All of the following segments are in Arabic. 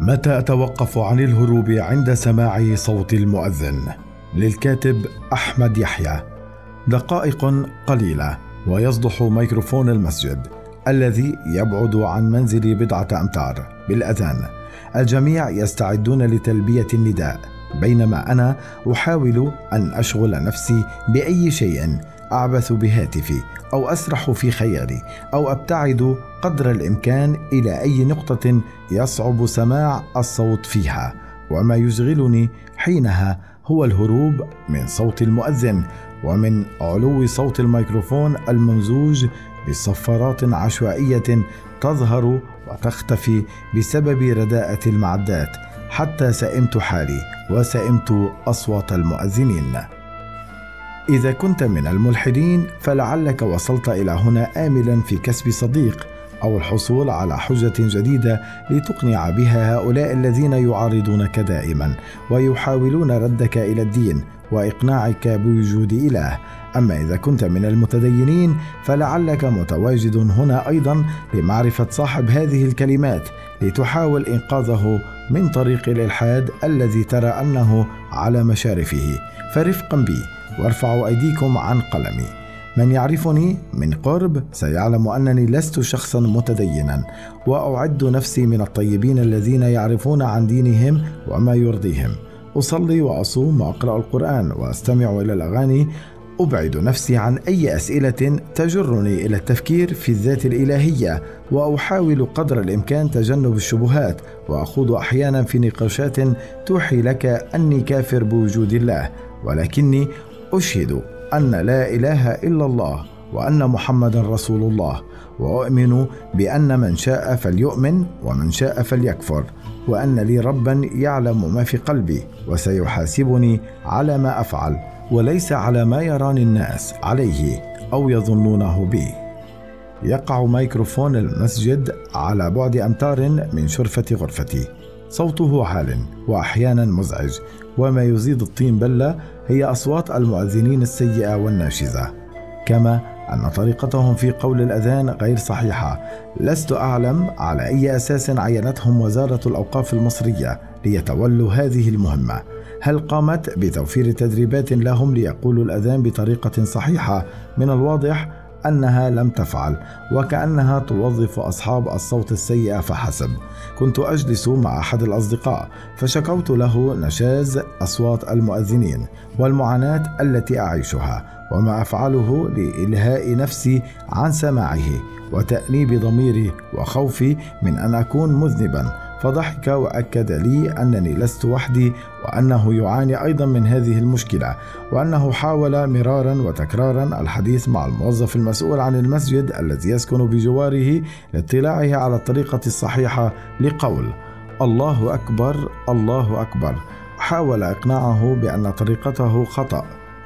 متى أتوقف عن الهروب عند سماع صوت المؤذن؟ للكاتب أحمد يحيى. دقائق قليلة ويصدح ميكروفون المسجد الذي يبعد عن منزلي بضعة أمتار. بالأذان الجميع يستعدون لتلبية النداء. بينما أنا أحاول أن أشغل نفسي بأي شيء أعبث بهاتفي أو أسرح في خيالي أو أبتعد قدر الإمكان إلى أي نقطة يصعب سماع الصوت فيها. وما يشغلني حينها هو الهروب من صوت المؤذن ومن علو صوت الميكروفون الممزوج بصفارات عشوائية تظهر وتختفي بسبب رداءة المعدات. حتى سئمت حالي وسئمت أصوات المؤذنين. إذا كنت من الملحدين فلعلك وصلت إلى هنا املا في كسب صديق أو الحصول على حجة جديدة لتقنع بها هؤلاء الذين يعارضونك دائما ويحاولون ردك إلى الدين وإقناعك بوجود إله. أما إذا كنت من المتدينين فلعلك متواجد هنا أيضا لمعرفة صاحب هذه الكلمات لتحاول إنقاذه من طريق الإلحاد الذي ترى أنه على مشارفه. فرفقا بي. وارفعوا أيديكم عن قلمي. من يعرفني من قرب سيعلم أنني لست شخصا متدينا وأعد نفسي من الطيبين الذين يعرفون عن دينهم وما يرضيهم. أصلي وأصوم وأقرأ القرآن وأستمع إلى الأغاني. أبعد نفسي عن أي أسئلة تجرني إلى التفكير في الذات الإلهية وأحاول قدر الإمكان تجنب الشبهات وأخوض أحيانا في نقاشات توحي لك أني كافر بوجود الله. ولكني أشهد أن لا إله إلا الله وأن محمدا رسول الله وأؤمن بأن من شاء فليؤمن ومن شاء فليكفر وأن لي ربا يعلم ما في قلبي وسيحاسبني على ما أفعل وليس على ما يراني الناس عليه أو يظنونه بي. يقع ميكروفون المسجد على بعد أمتار من شرفة غرفتي. صوته عال وأحيانا مزعج وما يزيد الطين بلة هي أصوات المؤذنين السيئة والناشزة. كما أن طريقتهم في قول الأذان غير صحيحة. لست أعلم على أي أساس عينتهم وزارة الأوقاف المصرية ليتولوا هذه المهمة. هل قامت بتوفير تدريبات لهم ليقولوا الأذان بطريقة صحيحة؟ من الواضح أنها لم تفعل وكأنها توظف أصحاب الصوت السيء فحسب. كنت أجلس مع أحد الأصدقاء فشكوت له نشاز أصوات المؤذنين والمعاناة التي أعيشها وما أفعله لإلهاء نفسي عن سماعه وتأنيب ضميري وخوفي من أن أكون مذنبا. فضحك وأكد لي أنني لست وحدي وأنه يعاني أيضا من هذه المشكلة وأنه حاول مرارا وتكرارا الحديث مع الموظف المسؤول عن المسجد الذي يسكن بجواره لاطلاعه على الطريقة الصحيحة لقول الله أكبر الله أكبر حاول إقناعه بأن طريقته خطأ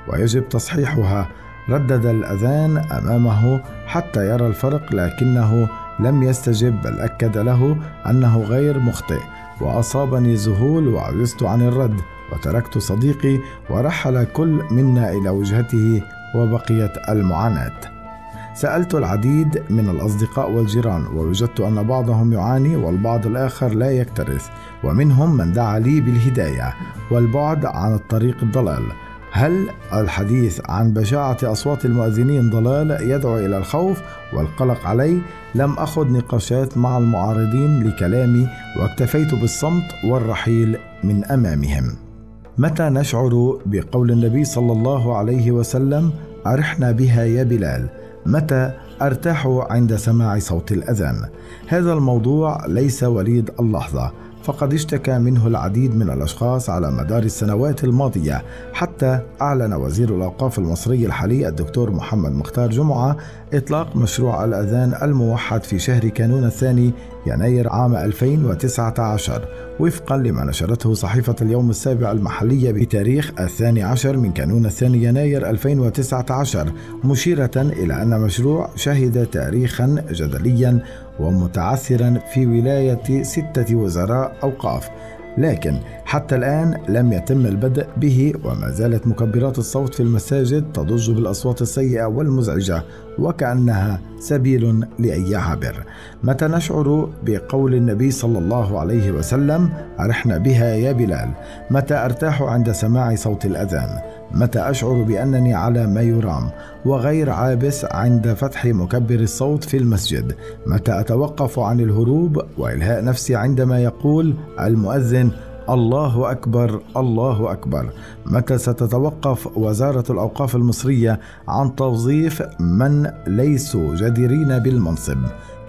ويجب تصحيحها ردد الأذان أمامه حتى يرى الفرق لكنه لم يستجب بل أكد له أنه غير مخطئ. وأصابني ذهول وعجزت عن الرد وتركت صديقي ورحل كل منا إلى وجهته وبقيت المعاناة. سألت العديد من الأصدقاء والجيران ووجدت أن بعضهم يعاني والبعض الآخر لا يكترث ومنهم من دعا لي بالهداية والبعد عن الطريق الضلال. هل الحديث عن بشاعة أصوات المؤذنين ضلال يدعو إلى الخوف والقلق علي؟ لم أخذ نقاشات مع المعارضين لكلامي واكتفيت بالصمت والرحيل من أمامهم. متى نشعر بقول النبي صلى الله عليه وسلم: أرحنا بها يا بلال، متى أرتاح عند سماع صوت الأذان هذا الموضوع ليس وليد اللحظة فقد اشتكى منه العديد من الأشخاص على مدار السنوات الماضية حتى أعلن وزير الأوقاف المصري الحالي الدكتور محمد مختار جمعة إطلاق مشروع الأذان الموحد في شهر كانون الثاني يناير عام 2019 وفقا لما نشرته صحيفة اليوم السابع المحلية بتاريخ الثاني عشر من كانون الثاني يناير 2019 مشيرة إلى أن مشروع شهد تاريخا جدليا ومتعثرا في ولاية ستة وزراء أوقاف. لكن حتى الآن لم يتم البدء به وما زالت مكبرات الصوت في المساجد تضج بالأصوات السيئة والمزعجة وكأنها سبيل لأي عابر متى نشعر بقول النبي صلى الله عليه وسلم أرحنا بها يا بلال متى أرتاح عند سماع صوت الأذان؟ متى أشعر بأنني على ما يرام وغير عابس عند فتح مكبر الصوت في المسجد؟ متى أتوقف عن الهروب وإلهاء نفسي عندما يقول المؤذن الله أكبر الله أكبر. متى ستتوقف وزارة الأوقاف المصرية عن توظيف من ليسوا جديرين بالمنصب؟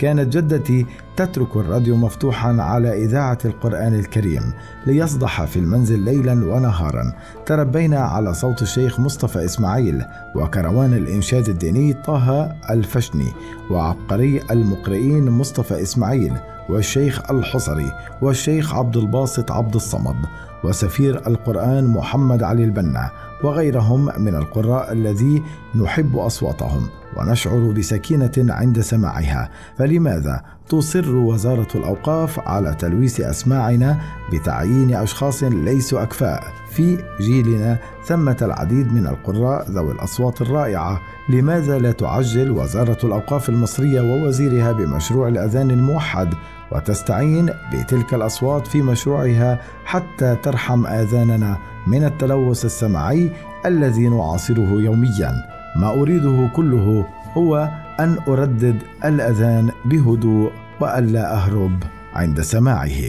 كانت جدتي تترك الراديو مفتوحا على إذاعة القرآن الكريم ليصدح في المنزل ليلا ونهارا. تربينا على صوت الشيخ مصطفى إسماعيل وكروان الإنشاد الديني طه الفشني وعبقري المقرئين مصطفى إسماعيل والشيخ الحصري والشيخ عبد الباسط عبد الصمد. وسفير القرآن محمد علي البنا وغيرهم من القراء الذي نحب أصواتهم ونشعر بسكينة عند سماعها. فلماذا تصر وزارة الأوقاف على تلويث أسماعنا بتعيين أشخاص ليسوا أكفاء في جيلنا ثمة العديد من القراء ذوي الأصوات الرائعة. لماذا لا تعجل وزارة الأوقاف المصرية ووزيرها بمشروع الأذان الموحد وتستعين بتلك الأصوات في مشروعها حتى ترحم آذاننا من التلوث السمعي الذي نعاصره يوميا؟ ما أريده كله هو أن أردد الأذان بهدوء وألا أهرب عند سماعه.